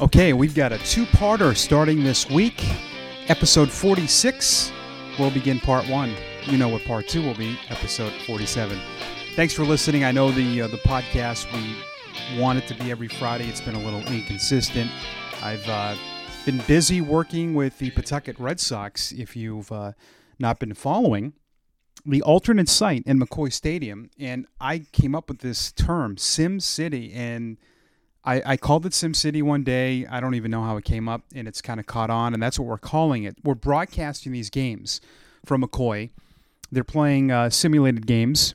Okay, we've got a two parter starting this week. Episode 46 will begin part one. You know what part two will be, episode 47. Thanks for listening. I know the uh, the podcast we want it to be every Friday. It's been a little inconsistent. I've uh, been busy working with the Pawtucket Red Sox. If you've uh, not been following the alternate site in McCoy Stadium, and I came up with this term, Sim City, and I, I called it Sim City one day. I don't even know how it came up, and it's kind of caught on, and that's what we're calling it. We're broadcasting these games from McCoy. They're playing uh, simulated games,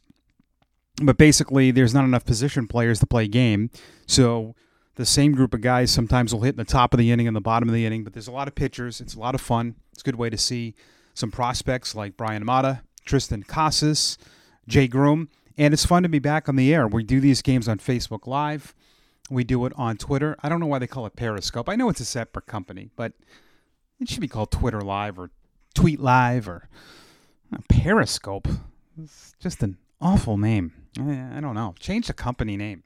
but basically, there's not enough position players to play game. So the same group of guys sometimes will hit in the top of the inning and the bottom of the inning, but there's a lot of pitchers. It's a lot of fun. It's a good way to see some prospects like Bryan Mata, Triston Casas, Jay Groome, and it's fun to be back on the air. We do these games on Facebook Live. We do it on Twitter. I don't know why they call it Periscope. I know it's a separate company, but it should be called Twitter Live or Tweet Live or uh, Periscope. It's just an awful name. I, I don't know. Change the company name.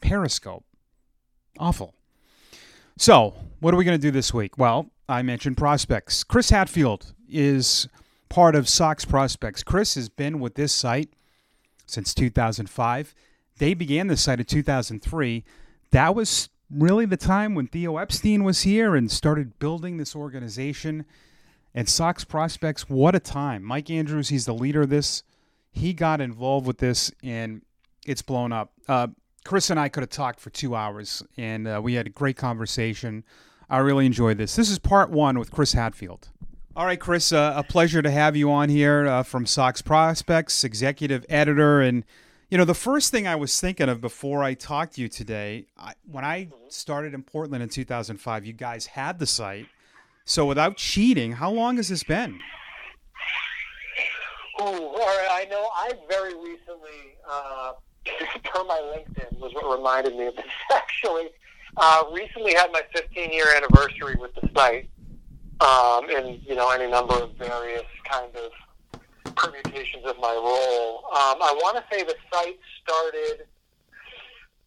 Periscope. Awful. So, what are we going to do this week? Well, I mentioned prospects. Chris Hatfield is part of Sox Prospects. Chris has been with this site since 2005. They began this site in 2003. That was really the time when Theo Epstein was here and started building this organization. And Sox Prospects, what a time. Mike Andrews, he's the leader of this. He got involved with this and it's blown up. Uh, Chris and I could have talked for two hours and uh, we had a great conversation. I really enjoyed this. This is part one with Chris Hatfield. All right, Chris, uh, a pleasure to have you on here uh, from Sox Prospects, executive editor. And, you know, the first thing I was thinking of before I talked to you today, I, when I started in Portland in 2005, you guys had the site. So without cheating, how long has this been? Oh, all right. I know I very recently, uh, per my LinkedIn, was what reminded me of this actually. Uh, recently had my 15 year anniversary with the site um, in you know any number of various kind of permutations of my role. Um, I want to say the site started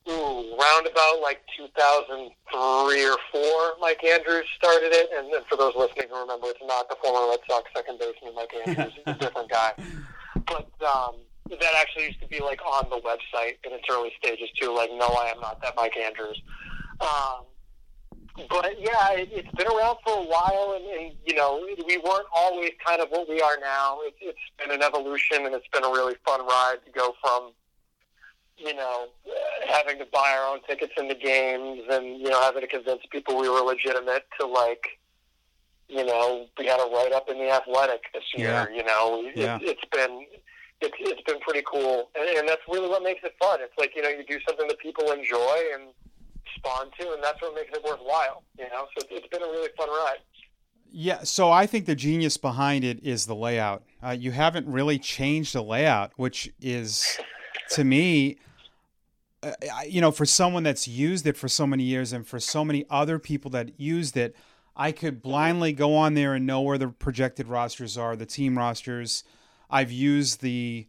ooh, round about like 2003 or four. Mike Andrews started it, and, and for those listening who remember, it's not the former Red Sox second baseman Mike Andrews. He's a different guy, but. Um, that actually used to be like on the website in its early stages too. Like, no, I am not that Mike Andrews. Um, but yeah, it, it's been around for a while, and, and you know, we weren't always kind of what we are now. It, it's been an evolution, and it's been a really fun ride to go from, you know, having to buy our own tickets into games, and you know, having to convince people we were legitimate, to like, you know, we had a write up in the Athletic this year. Yeah. You know, it, Yeah. it's been. It's, it's been pretty cool, and, and that's really what makes it fun. It's like you know you do something that people enjoy and respond to, and that's what makes it worthwhile. You know, so it's been a really fun ride. Yeah, so I think the genius behind it is the layout. Uh, you haven't really changed the layout, which is, to me, uh, you know, for someone that's used it for so many years and for so many other people that used it, I could blindly go on there and know where the projected rosters are, the team rosters. I've used the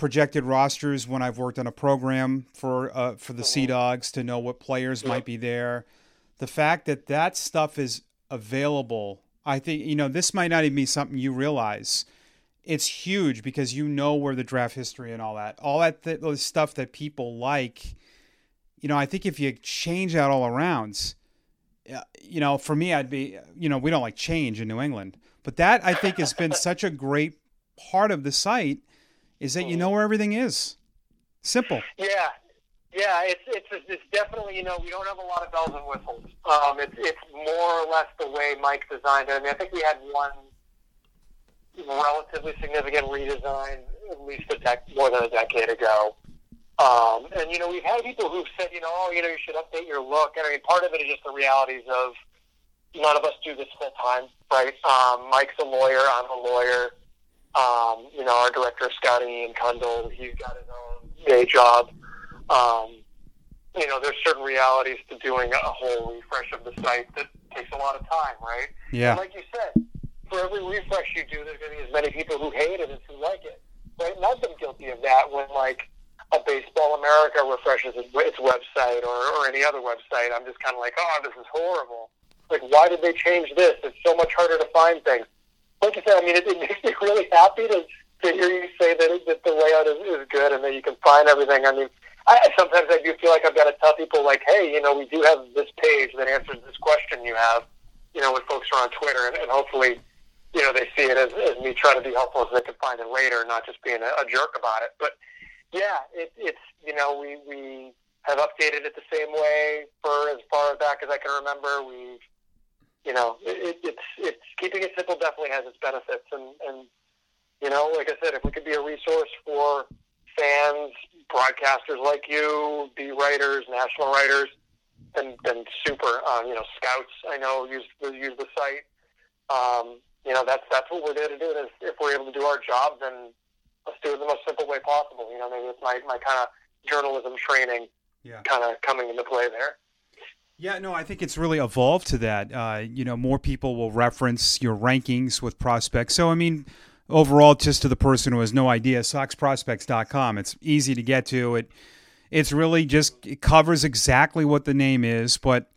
projected rosters when I've worked on a program for uh, for the Sea Dogs to know what players might be there. The fact that that stuff is available, I think you know this might not even be something you realize. It's huge because you know where the draft history and all that, all that th- those stuff that people like. You know, I think if you change that all around, uh, you know, for me, I'd be, you know, we don't like change in New England, but that I think has been such a great part of the site is that you know where everything is. Simple. Yeah, yeah, it's it's it's definitely you know we don't have a lot of bells and whistles. Um, it's it's more or less the way Mike designed it. I mean, I think we had one relatively significant redesign at least a dec- more than a decade ago. Um, and you know we've had people who've said you know oh you know you should update your look. And I mean part of it is just the realities of none of us do this full time, right? Um, Mike's a lawyer. I'm a lawyer. Um, you know, our director Scotty and Cundall, he's got his own day job. Um, you know, there's certain realities to doing a whole refresh of the site that takes a lot of time, right? Yeah. And like you said, for every refresh you do, there's going to be as many people who hate it as who like it, right? And I've been guilty of that when, like, a Baseball America refreshes its website or, or any other website, I'm just kind of like, oh, this is horrible. Like, why did they change this? It's so much harder to find things. Like I said, I mean, it, it makes me really happy to, to hear you say that, that the layout is, is good and that you can find everything. I mean, I, sometimes I do feel like I've got to tell people, like, hey, you know, we do have this page that answers this question you have, you know, when folks are on Twitter, and, and hopefully, you know, they see it as, as me trying to be helpful so they can find it later, not just being a, a jerk about it. But yeah, it, it's you know, we we have updated it the same way for as far back as I can remember. We've you know, it, it's it's keeping it simple definitely has its benefits, and and you know, like I said, if we could be a resource for fans, broadcasters like you, B writers, national writers, then then super. Um, you know, scouts I know use use the site. Um, you know, that's that's what we're there to do. Is if we're able to do our job, then let's do it the most simple way possible. You know, maybe it's my my kind of journalism training, yeah. kind of coming into play there. Yeah, no, I think it's really evolved to that. Uh, you know, more people will reference your rankings with prospects. So, I mean, overall, just to the person who has no idea, SoxProspects.com. It's easy to get to. It it's really just it covers exactly what the name is, but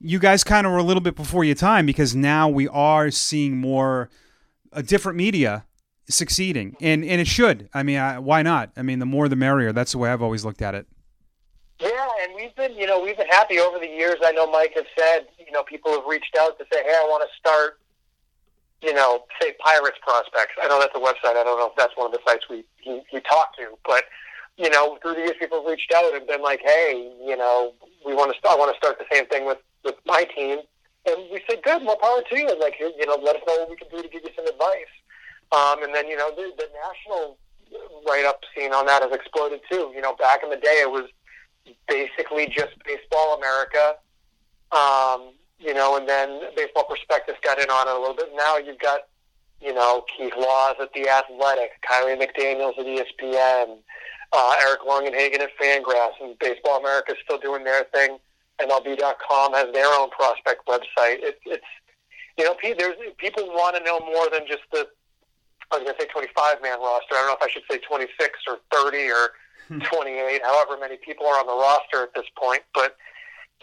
you guys kind of were a little bit before your time because now we are seeing more a different media succeeding, and and it should. I mean, I, why not? I mean, the more the merrier. That's the way I've always looked at it. And we've been, you know, we've been happy over the years. I know Mike has said, you know, people have reached out to say, hey, I want to start you know, say Pirates prospects. I know that's a website. I don't know if that's one of the sites we he, he talked to, but you know, through the years, people have reached out and been like, "Hey, you know, we want to. St- I want to start the same thing with with my team." And we said, "Good, more power to you." And like, you know, let us know what we can do to give you some advice. Um, and then, you know, the, the national write-up scene on that has exploded too. You know, back in the day, it was basically just Baseball America. Um, you know, and then Baseball Prospectus got in on it a little bit. Now you've got, you know, Keith Laws at The Athletic, Kiley McDaniels at ESPN, uh, Eric Longenhagen at Fangraphs, and Baseball America is still doing their thing. MLB.com has their own prospect website. It, it's, you know, there's people want to know more than just the, I was going to say 25 man roster. I don't know if I should say 26 or 30 or. 28, however many people are on the roster at this point. But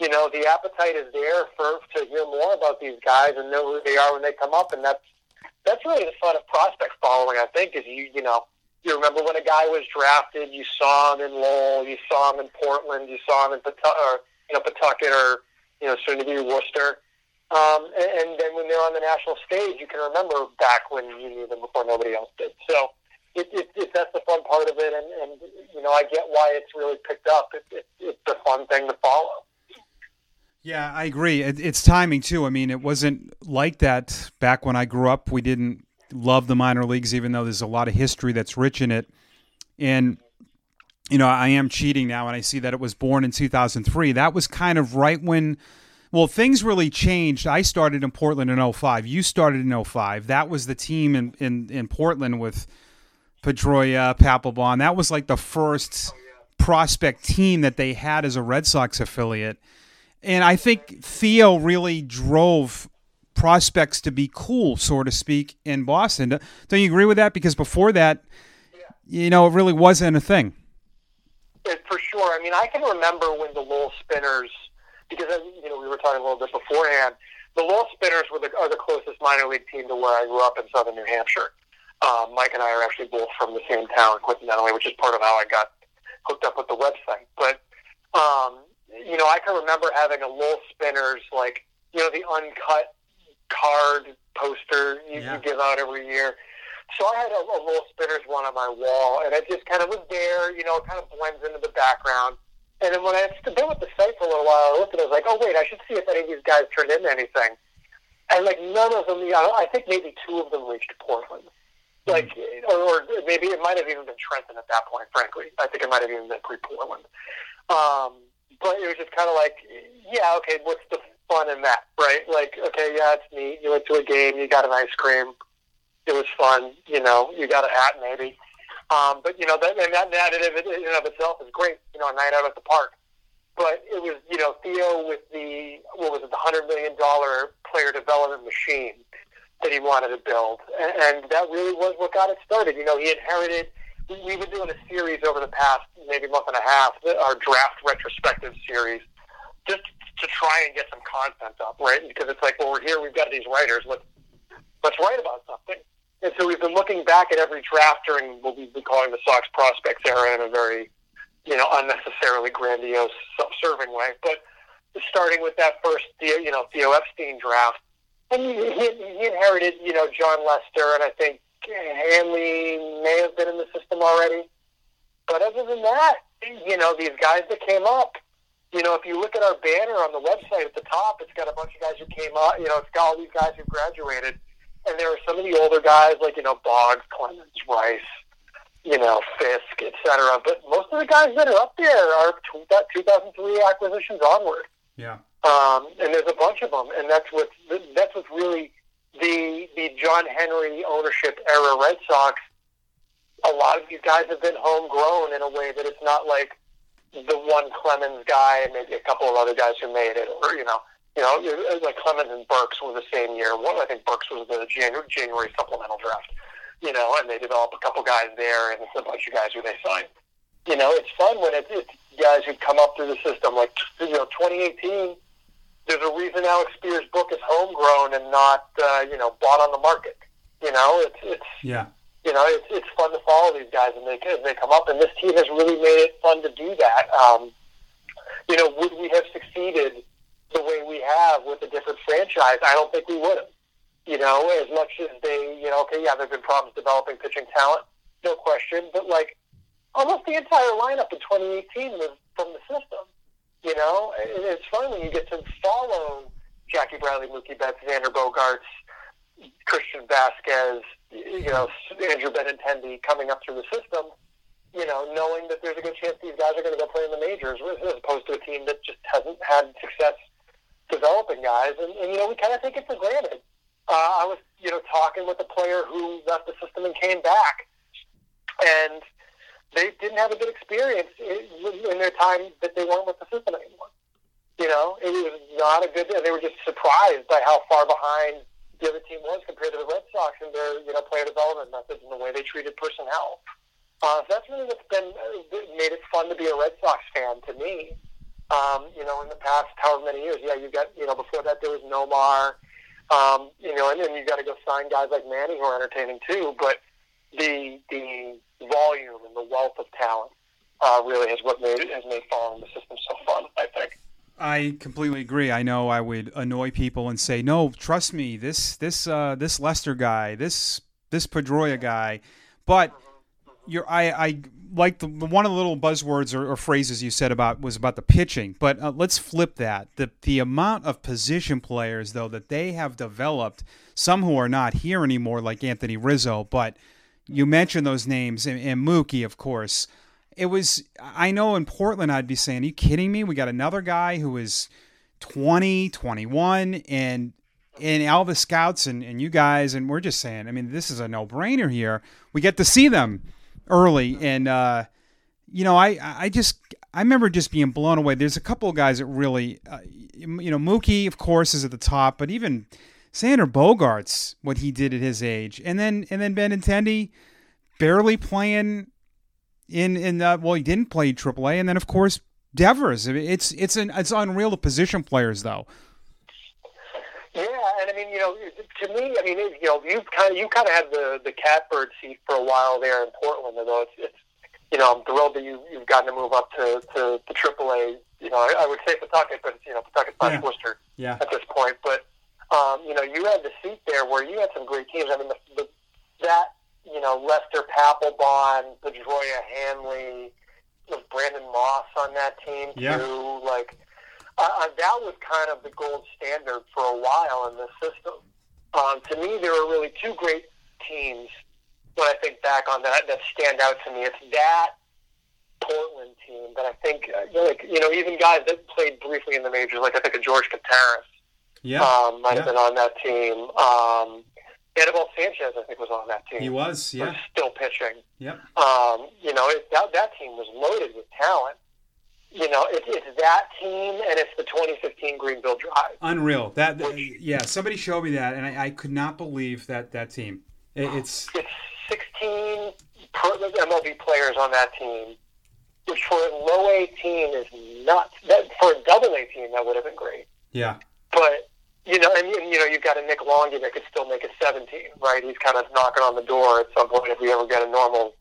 you know, the appetite is there for to hear more about these guys and know who they are when they come up, and that's that's really the fun of prospect following. I think is you you know you remember when a guy was drafted, you saw him in Lowell, you saw him in Portland, you saw him in Pawtucket, or you know Pawtucket or you know soon to be Worcester. Um, and, and then when they're on the national stage, you can remember back when you knew them before nobody else did. So it, it, it, that's the fun part of it, and, and you know I get why it's really picked up. It, it, it's a fun thing to follow. Yeah, I agree. It, it's timing too. I mean, it wasn't like that back when I grew up. We didn't love the minor leagues, even though there's a lot of history that's rich in it. And you know, I am cheating now, and I see that it was born in 2003. That was kind of right when, well, things really changed. I started in Portland in 05. You started in 05. That was the team in, in, in Portland with Pedroia, Papelbon. That was like the first prospect team that they had as a Red Sox affiliate. And I think Theo really drove prospects to be cool, so to speak, in Boston. Don't you agree with that? Because before that, you know, it really wasn't a thing. For sure. I mean, I can remember when the Lowell Spinners, because you know we were talking a little bit beforehand. The Lowell Spinners were the, are the closest minor league team to where I grew up in southern New Hampshire. Um, Mike and I are actually both from the same town, coincidentally, which is part of how I got hooked up with the website. But um, you know, I can remember having a Lowell Spinners, like, you know, the uncut card poster you, yeah. you give out every year. So I had a, a Lowell Spinners one on my wall, and it just kind of was there, you know, it kind of blends into the background. And then when I had been with the site for a little while, I looked at it, I was like, oh, wait, I should see if any of these guys turned into anything. And, like, none of them, you know, I think maybe two of them reached Portland. Like, or, or maybe it might have even been Trenton at that point, frankly. I think it might have even been pre-Portland. Um, but it was just kind of like, yeah, okay, what's the fun in that, right? Like, okay, yeah, it's neat. You went to a game, you got an ice cream, it was fun. You know, you got a hat maybe. Um, but you know that and that narrative in and of itself is great. You know, a night out at the park. But it was you know Theo with the what was it the hundred million dollar player development machine that he wanted to build, and, and that really was what got it started. You know, he inherited we've been doing a series over the past maybe month and a half, our draft retrospective series, just to try and get some content up, right? Because it's like, well, we're here, we've got these writers, let's let's write about something. And so we've been looking back at every draft during what we've been calling the Sox prospects era in a very, you know, unnecessarily grandiose, self-serving way. But starting with that first, you know, Theo Epstein draft, and he, he inherited, you know, Jon Lester, and I think Hanley may have been in the system already. But other than that, you know, these guys that came up, you know, if you look at our banner on the website at the top, it's got a bunch of guys who came up. You know, it's got all these guys who graduated, and there are some of the older guys like you know Boggs, Clemens, Rice, you know Fisk, etc. But most of the guys that are up there are 2003 acquisitions onward. Yeah. Um, and there's a bunch of them, and that's what that's what's really the the John Henry ownership era Red Sox. A lot of these guys have been homegrown in a way that it's not like the one Clemens guy and maybe a couple of other guys who made it, or you know, you know, like Clemens and Burks were the same year. One, I think Burks was the January, January supplemental draft. You know, and they develop a couple guys there and a bunch of guys who they signed. You know, it's fun when it's, it's guys who come up through the system. Like you know, 2018. There's a reason Alex Speier's book is homegrown and not uh, you know bought on the market. You know, it's it's yeah you know, it's, it's fun to follow these guys and they, as they come up. And this team has really made it fun to do that. Um, you know, would we have succeeded the way we have with a different franchise? I don't think we would have. You know, as much as they, you know, okay, yeah, there've been problems developing pitching talent, no question. But like, almost the entire lineup in 2018 was from the system. You know, and it's fun when you get to follow Jackie Bradley, Mookie Betts, Xander Bogaerts, Christian Vazquez, you know, Andrew Benintendi coming up through the system, you know, knowing that there's a good chance these guys are going to go play in the majors, as opposed to a team that just hasn't had success developing guys. And, and you know, we kind of take it for granted. Uh, I was, you know, talking with a player who left the system and came back, and they didn't have a good experience in, their time that they weren't with the system anymore. You know, it was not a good. They were just surprised by how far behind the other team was compared to the Red Sox and their you know player development methods and the way they treated personnel. Uh, so that's really what's been uh, made it fun to be a Red Sox fan to me. Um, you know, in the past however many years, yeah, you got you know before that there was Nomar, um, you know, and then you got to go sign guys like Manny who are entertaining too. But the the volume and the wealth of talent uh, really is what made has made following the system so fun. I think. I completely agree. I know I would annoy people and say, "No, trust me, this this uh, this Lester guy, this this Pedroia guy," but you're I I like the one of the little buzzwords or, or phrases you said about was about the pitching. But uh, let's flip that. The the amount of position players though that they have developed, some who are not here anymore, like Anthony Rizzo, but you mentioned those names and, and Mookie, of course it was I know in Portland I'd be saying, Are you kidding me? We got another guy who is 20, 21, and and all the scouts and, and you guys, and we're just saying, I mean, this is a no brainer here. We get to see them early, and uh, you know, I I just I remember just being blown away. There's a couple of guys that really, uh, you know, Mookie of course is at the top, but even Xander Bogaerts, what he did at his age, and then and then Benintendi barely playing in in uh, well, he didn't play AAA, and then of course Devers. It's it's an it's unreal the position players though. Yeah, and I mean, you know, to me, I mean, you know, you kind of you kind of had the the catbird seat for a while there in Portland, although it's, it's you know, I'm thrilled that you you've gotten to move up to to, to AAA. You know, I, I would say Pawtucket, but you know, Pawtucket slash yeah. Worcester yeah. at this point. But um, you know, you had the seat there where you had some great teams. I mean, the, the, that you know, Lester Papelbon, Pedroia Hanley, was Brandon Moss on that team yeah. too. Like uh, uh, that was kind of the gold standard for a while in the system. Um, to me, there were really two great teams when I think back on that that stand out to me. It's that Portland team that I think, uh, like you know, even guys that played briefly in the majors, like I think of George Kottaras, yeah, um, might yeah. have been on that team. Um, Anibal Sanchez, I think, was on that team. He was, yeah. Was still pitching. Yep. Um, you know, it, that, that team was loaded with talent. You know, it, it's that team, and it's the 2015 Greenville Drive. Unreal. That, which, yeah. Somebody showed me that, and I, I could not believe that that team. It, it's it's 16 MLB players on that team, which for a low A team is nuts. That for a double A team, that would have been great. Yeah. But you know, and, and you know, you've got a Nick Longhi that could still make a 17, right? He's kind of knocking on the door at some point if we ever get a normal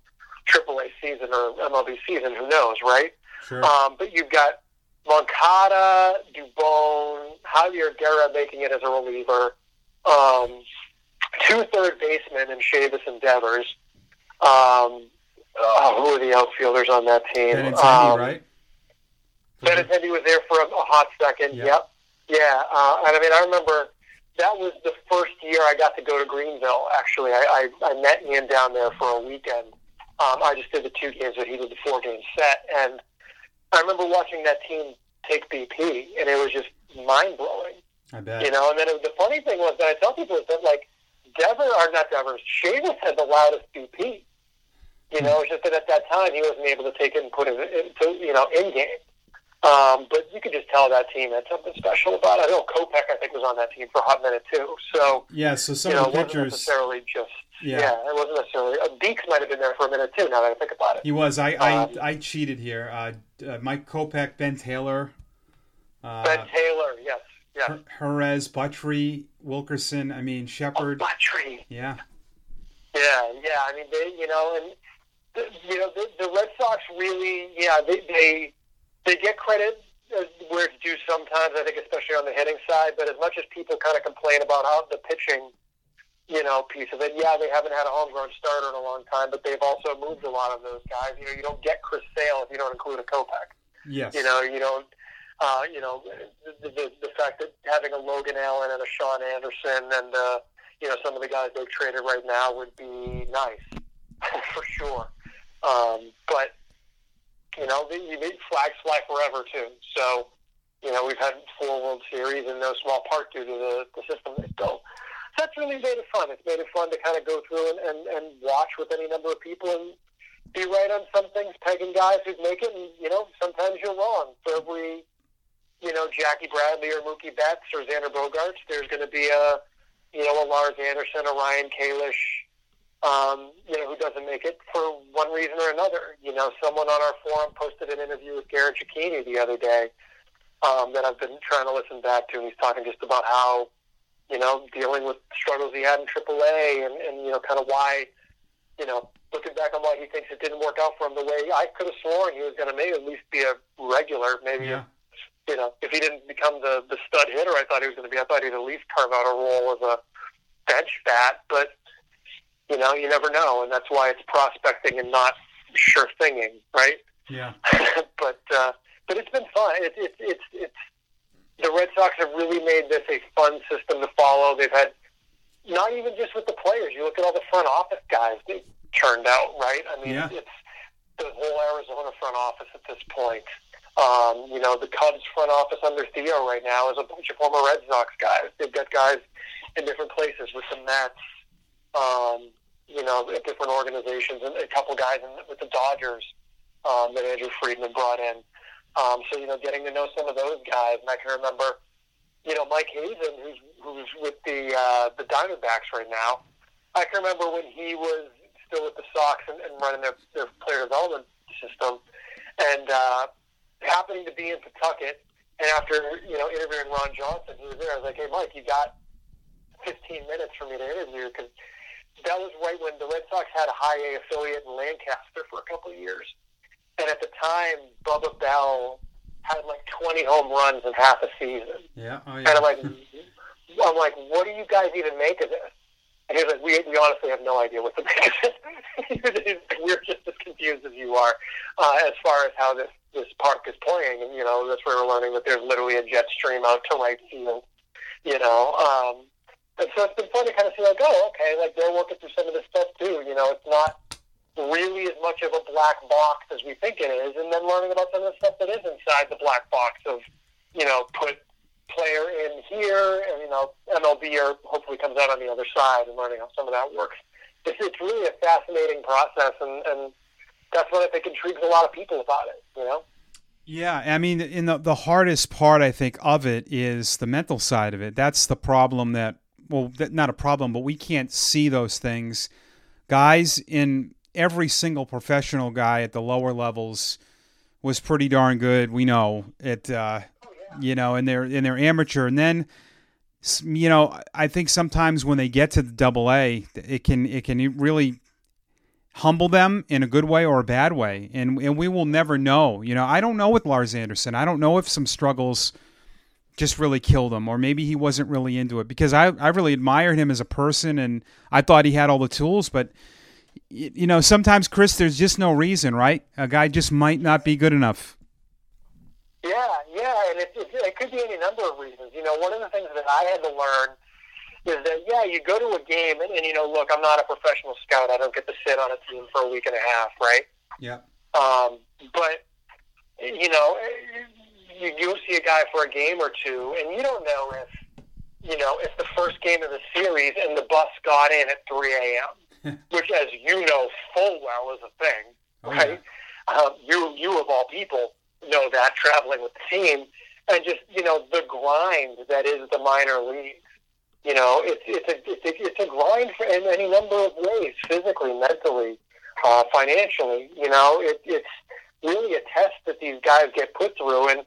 AAA season or MLB season. Who knows, right? Sure. Um, but you've got Moncada, Dubon, Javier Guerra making it as a reliever, um, two third basemen in Chavis and Devers. Um, oh, who are the outfielders on that team? Benintendi, um, right? Benintendi was there for a, a hot second. Yeah. Yep. Yeah. Uh, and I mean, I remember that was the first year I got to go to Greenville. Actually, I, I, I met Ian down there for a weekend. Um, I just did the two games, but he did the four game set. And I remember watching that team take BP, and it was just mind blowing. I bet. You know, and then it, the funny thing was that I tell people is that like Dever or not Devers, Chavis had the loudest BP. You know, it's just that at that time he wasn't able to take it and put it into you know in game. Um, but you could just tell that team had something special about it. I know Kopech, I think, was on that team for a hot minute too. So yeah. So some you know, of the it wasn't necessarily just Yeah. yeah. it wasn't necessarily. Uh, Beeks might have been there for a minute too. Now that I think about it. He was. I I, Um, I cheated here. Uh, uh, Mike Kopech, Ben Taylor, uh, ben Taylor, yes, yes. Her- Buttrey, Wilkerson. I mean Oh, Shepherd. Buttrey. Yeah. Yeah, yeah. I mean, they, you know, and the, you know, the, the Red Sox really, yeah, they they they get credit uh, where it's due sometimes. I think, especially on the hitting side. But as much as people kind of complain about how the pitching, you know, piece of it, yeah, they haven't had a homegrown starter in a long time, but they've also moved a lot of those guys. You know, you don't get Chris Sale if you don't include a Kopech. Yes. You know, you don't. Uh, you know, the, the the fact that having a Logan Allen and a Shaun Anderson and uh, you know some of the guys they've traded right now would be nice for sure. Um, but you know, the, you flags fly forever too. So you know, we've had four World Series in no small part due to the, the system they built. So that's really made it fun. It's made it fun to kind of go through and, and, and watch with any number of people and be right on some things, pegging guys who make it, and you know, sometimes you're wrong. For every, you know, Jackie Bradley or Mookie Betts or Xander Bogaerts, there's going to be a, you know, a Lars Anderson, a Ryan Kalish, um, you know, who doesn't make it for one reason or another. You know, someone on our forum posted an interview with Garin Cecchini the other day um, that I've been trying to listen back to, and he's talking just about how, you know, dealing with struggles he had in AAA and, and you know, kind of why, you know, looking back on why he thinks it didn't work out for him the way I could have sworn he was going to maybe at least be a regular, maybe Yeah. you know, if he didn't become the the stud hitter I thought he was going to be, I thought he'd at least carve out a role as a bench bat. But you know, you never know, and that's why it's prospecting and not sure thinging, right? Yeah. but uh, but it's been fun. It's it's it's it's the Red Sox have really made this a fun system to follow. They've had not even just with the players. You look at all the front office guys they turned out, right? I mean, Yeah. it's the whole Arizona front office at this point. Um, you know, the Cubs front office under Theo right now is a bunch of former Red Sox guys. They've got guys in different places with the Mets, um, you know, at different organizations, and a couple guys in, with the Dodgers um, that Andrew Friedman brought in. Um, so you know, getting to know some of those guys, and I can remember, you know, Mike Hazen, who's who's with the uh, the Diamondbacks right now. I can remember when he was still with the Sox and, and running their, their player development system, and uh, happening to be in Pawtucket. And after you know interviewing Ron Johnson, he was there. I was like, "Hey, Mike, you got 15 minutes for me to interview?" Because that was right when the Red Sox had a high A affiliate in Lancaster for a couple of years. And at the time, Bubba Bell had like 20 home runs in half a season. Yeah. Oh, yeah. And. I'm like, I'm like, what do you guys even make of this? And he was like, we, we honestly have no idea what to make of it. We're just as confused as you are uh, as far as how this, this park is playing. And, you know, that's where we're learning that there's literally a jet stream out to right field, you know. Um, and so it's been fun to kind of see, like, oh, okay, like they're working through some of this stuff too. You know, it's not really as much of a black box as we think it is, and then learning about some of the stuff that is inside the black box of, you know, put player in here, and you know, MLB or hopefully comes out on the other side, and learning how some of that works. It's, it's really a fascinating process, and, and that's what I think intrigues a lot of people about it. You know. Yeah, I mean, in the the hardest part, I think of it is the mental side of it. That's the problem that well, not a problem, but we can't see those things. Guys in every single professional guy at the lower levels was pretty darn good. We know it. Uh, you know, and they're and they're amateur, and then you know I think sometimes when they get to the double A, it can it can really humble them in a good way or a bad way, and and we will never know. You know, I don't know with Lars Anderson. I don't know if some struggles just really killed him, or maybe he wasn't really into it because I I really admired him as a person, and I thought he had all the tools, but you know, sometimes Chris, there's just no reason, right? A guy just might not be good enough. Yeah, yeah, and it, it, it could be any number of reasons. You know, one of the things that I had to learn is that yeah, you go to a game, and, and you know, look, I'm not a professional scout. I don't get to sit on a team for a week and a half, right? Yeah. Um, but you know, you you see a guy for a game or two, and you don't know if you know if the first game of the series and the bus got in at 3 a.m., which, as you know full well, is a thing, oh, right? Yeah. Um, you you of all people know that traveling with the team, and just you know the grind that is the minor leagues. You know, it's it's a it's a, it's a grind for, in any number of ways, physically, mentally, uh, financially. You know, it, it's really a test that these guys get put through, and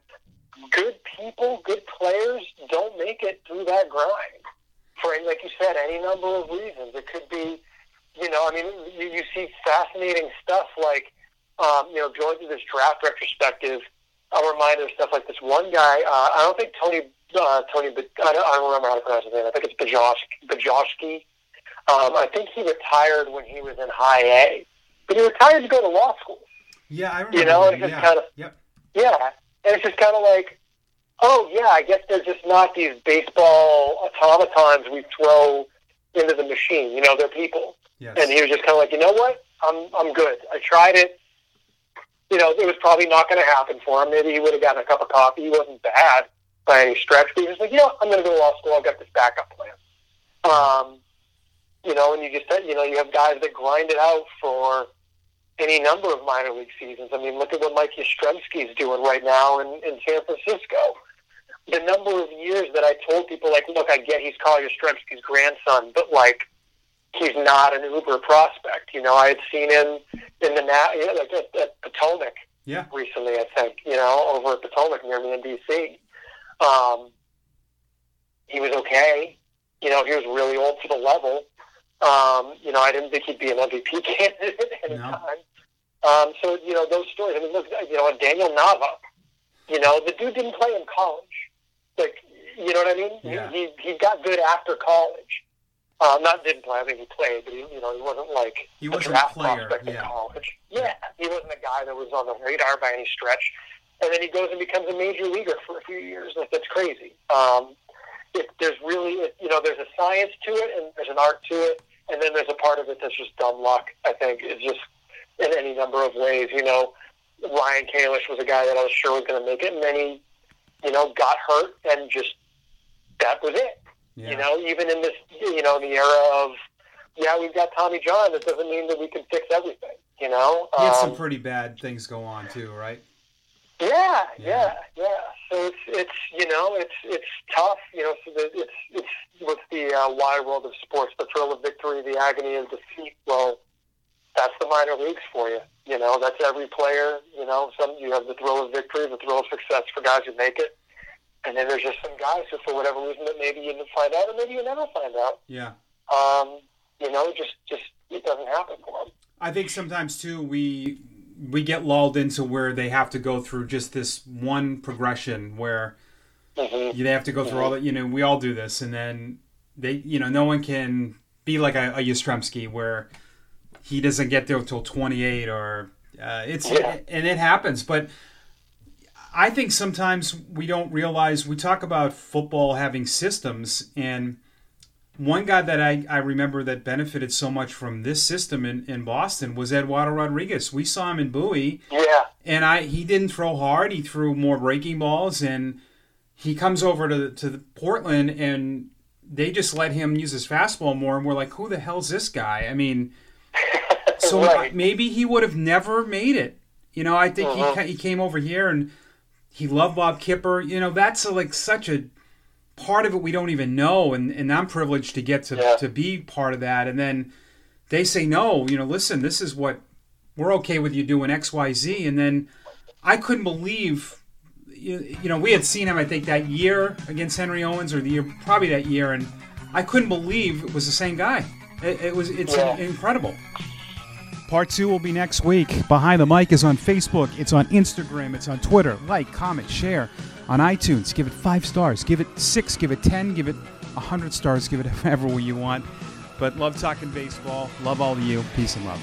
good people, good players don't make it through that grind for, like you said, any number of reasons. It could be, you know, I mean, you, you see fascinating stuff like um, you know, going through this draft retrospective, I'm reminded of stuff like this one guy. Uh, I don't think Tony uh, Tony. I don't, I don't remember how to pronounce his name. I think it's Bajosh, Bajoshki. Um, I think he retired when he was in high A, but he retired to go to law school. Yeah, I remember. You know, and it's just yeah. kind of yep. yeah, and it's just kind of like, oh yeah, I guess they're just not these baseball automatons we throw into the machine. You know, they're people. Yes. And he was just kind of like, you know what? I'm I'm good. I tried it you know, it was probably not going to happen for him. Maybe he would have gotten a cup of coffee. He wasn't bad by any stretch, but he was like, you know, I'm going to go to law school. I've got this backup plan. Um, you know, and you just said, you know, you have guys that grind it out for any number of minor league seasons. I mean, look at what Mike Yastrzemski is doing right now in, in San Francisco. The number of years that I told people, like, look, I get he's Carl Yastrzemski's grandson, but like, he's not an uber prospect. You know, I had seen him in the now, you know, like at, at Potomac yeah. recently. I think you know over at Potomac near me in DC. Um, he was okay. You know, he was really old for the level. Um, you know, I didn't think he'd be an MVP candidate at any no. time. Um, so you know those stories. I mean, look, you know, Daniel Nava. You know, the dude didn't play in college. Like, you know what I mean? Yeah. He, he he got good after college. Uh, not didn't play. I think he played, but he, you know, he wasn't like he wasn't a draft a player, prospect yeah. in college. Yeah, he wasn't a guy that was on the radar by any stretch. And then he goes and becomes a major leaguer for a few years. Like that's crazy. Um, it, there's really, it, you know, there's a science to it and there's an art to it, and then there's a part of it that's just dumb luck. I think it's just in any number of ways. You know, Ryan Kalish was a guy that I was sure was going to make it, and then he, you know, got hurt and just that was it. Yeah. You know, even in this, you know, the era of, yeah, we've got Tommy John. That doesn't mean that we can fix everything. You know, he had some Um, pretty bad things go on too, right? yeah, Yeah. yeah, yeah. So it's it's you know it's it's tough. You know, so it's it's what's the uh, wide world of sports, the thrill of victory, the agony of defeat. Well, that's the minor leagues for you. You know, that's every player. You know, some you have the thrill of victory, the thrill of success for guys who make it, and then there's just some guys who, for whatever reason, that maybe you didn't find out, or maybe you never find out. Yeah. Um, you know, just just it doesn't happen for them. I think sometimes too we we get lulled into where they have to go through just this one progression where Mm-hmm. they have to go through all that. You know, we all do this, and then they, you know, no one can be like a, a Yastrzemski where he doesn't get there until 28 or uh, it's Yeah. and it happens. But I think sometimes we don't realize we talk about football having systems and. One guy that I, I remember that benefited so much from this system in, in Boston was Eduardo Rodriguez. We saw him in Bowie, Yeah, and I he didn't throw hard. He threw more breaking balls, and he comes over to to the Portland, and they just let him use his fastball more. And we're like, who the hell's this guy? I mean, so Right. maybe he would have never made it. You know, I think Mhm. he he came over here and he loved Bob Kipper. You know, that's a, like such a part of it we don't even know, and and I'm privileged to get to Yeah. to be part of that. And then they say no. You know, listen, this is what we're okay with you doing X, Y, Z, and then I couldn't believe. You, you know, we had seen him, I think, that year against Henry Owens, or the year probably that year, and I couldn't believe it was the same guy. It, it was it's Yeah. incredible. Part two will be next week. Behind the Mike is on Facebook, it's on Instagram, it's on Twitter. Like, comment, share on iTunes. Give it five stars. Give it six, give it ten, give it a hundred stars, give it however you want. But love talking baseball. Love all of you. Peace and love.